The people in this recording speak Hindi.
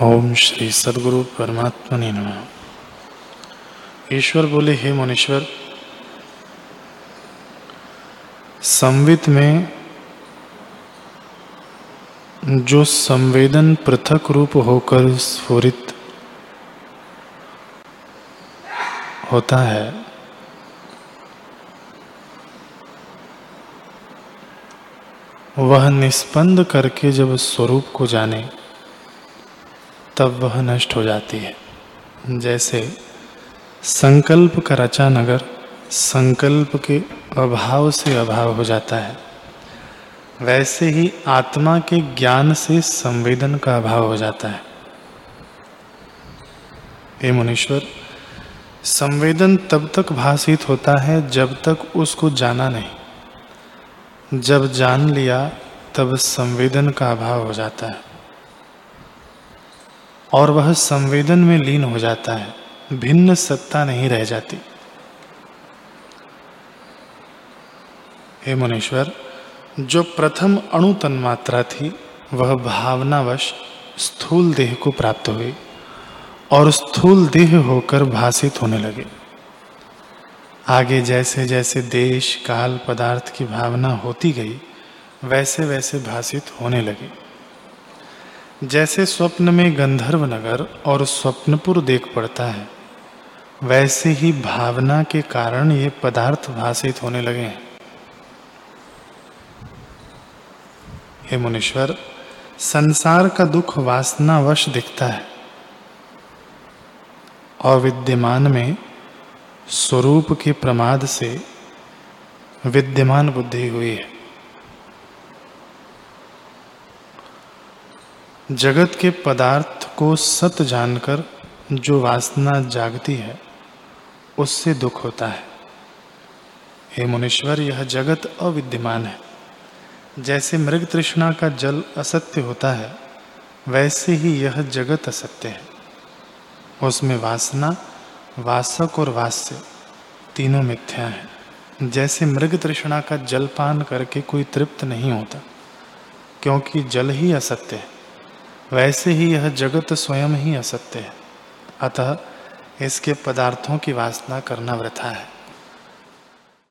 ओम श्री सदगुरु परमात्मा ने नम। ईश्वर बोले, हे मुनीश्वर, संवित में जो संवेदन पृथक रूप होकर स्फुरित होता है, वह निस्पंद करके जब स्वरूप को जाने तब वह नष्ट हो जाती है। जैसे संकल्प का रचा नगर संकल्प के अभाव से अभाव हो जाता है, वैसे ही आत्मा के ज्ञान से संवेदन का अभाव हो जाता है। हे मुनीश्वर, संवेदन तब तक भाषित होता है जब तक उसको जाना नहीं। जब जान लिया, तब संवेदन का अभाव हो जाता है। और वह संवेदन में लीन हो जाता है, भिन्न सत्ता नहीं रह जाती। हे मुनीश्वर, जो प्रथम अणु तन्मात्रा थी, वह भावनावश स्थूल देह को प्राप्त हुई और स्थूल देह होकर भाषित होने लगे। आगे जैसे जैसे देश, काल, पदार्थ की भावना होती गई वैसे वैसे भाषित होने लगे। जैसे स्वप्न में गंधर्व नगर और स्वप्नपुर देख पड़ता है, वैसे ही भावना के कारण ये पदार्थ भाषित होने लगे हैं। हे मुनीश्वर, संसार का दुख वासनावश दिखता है, और विद्यमान में स्वरूप के प्रमाद से विद्यमान बुद्धि हुई है। जगत के पदार्थ को सत जानकर जो वासना जागती है, उससे दुख होता है। हे मुनीश्वर, यह जगत अविद्यमान है। जैसे मृग तृष्णा का जल असत्य होता है, वैसे ही यह जगत असत्य है। उसमें वासना, वासक और वास्य तीनों मिथ्या हैं। जैसे मृग तृष्णा का जलपान करके कोई तृप्त नहीं होता, क्योंकि जल ही असत्य है। वैसे ही यह जगत स्वयं ही असत्य है। अतः इसके पदार्थों की वासना करना वृथा है।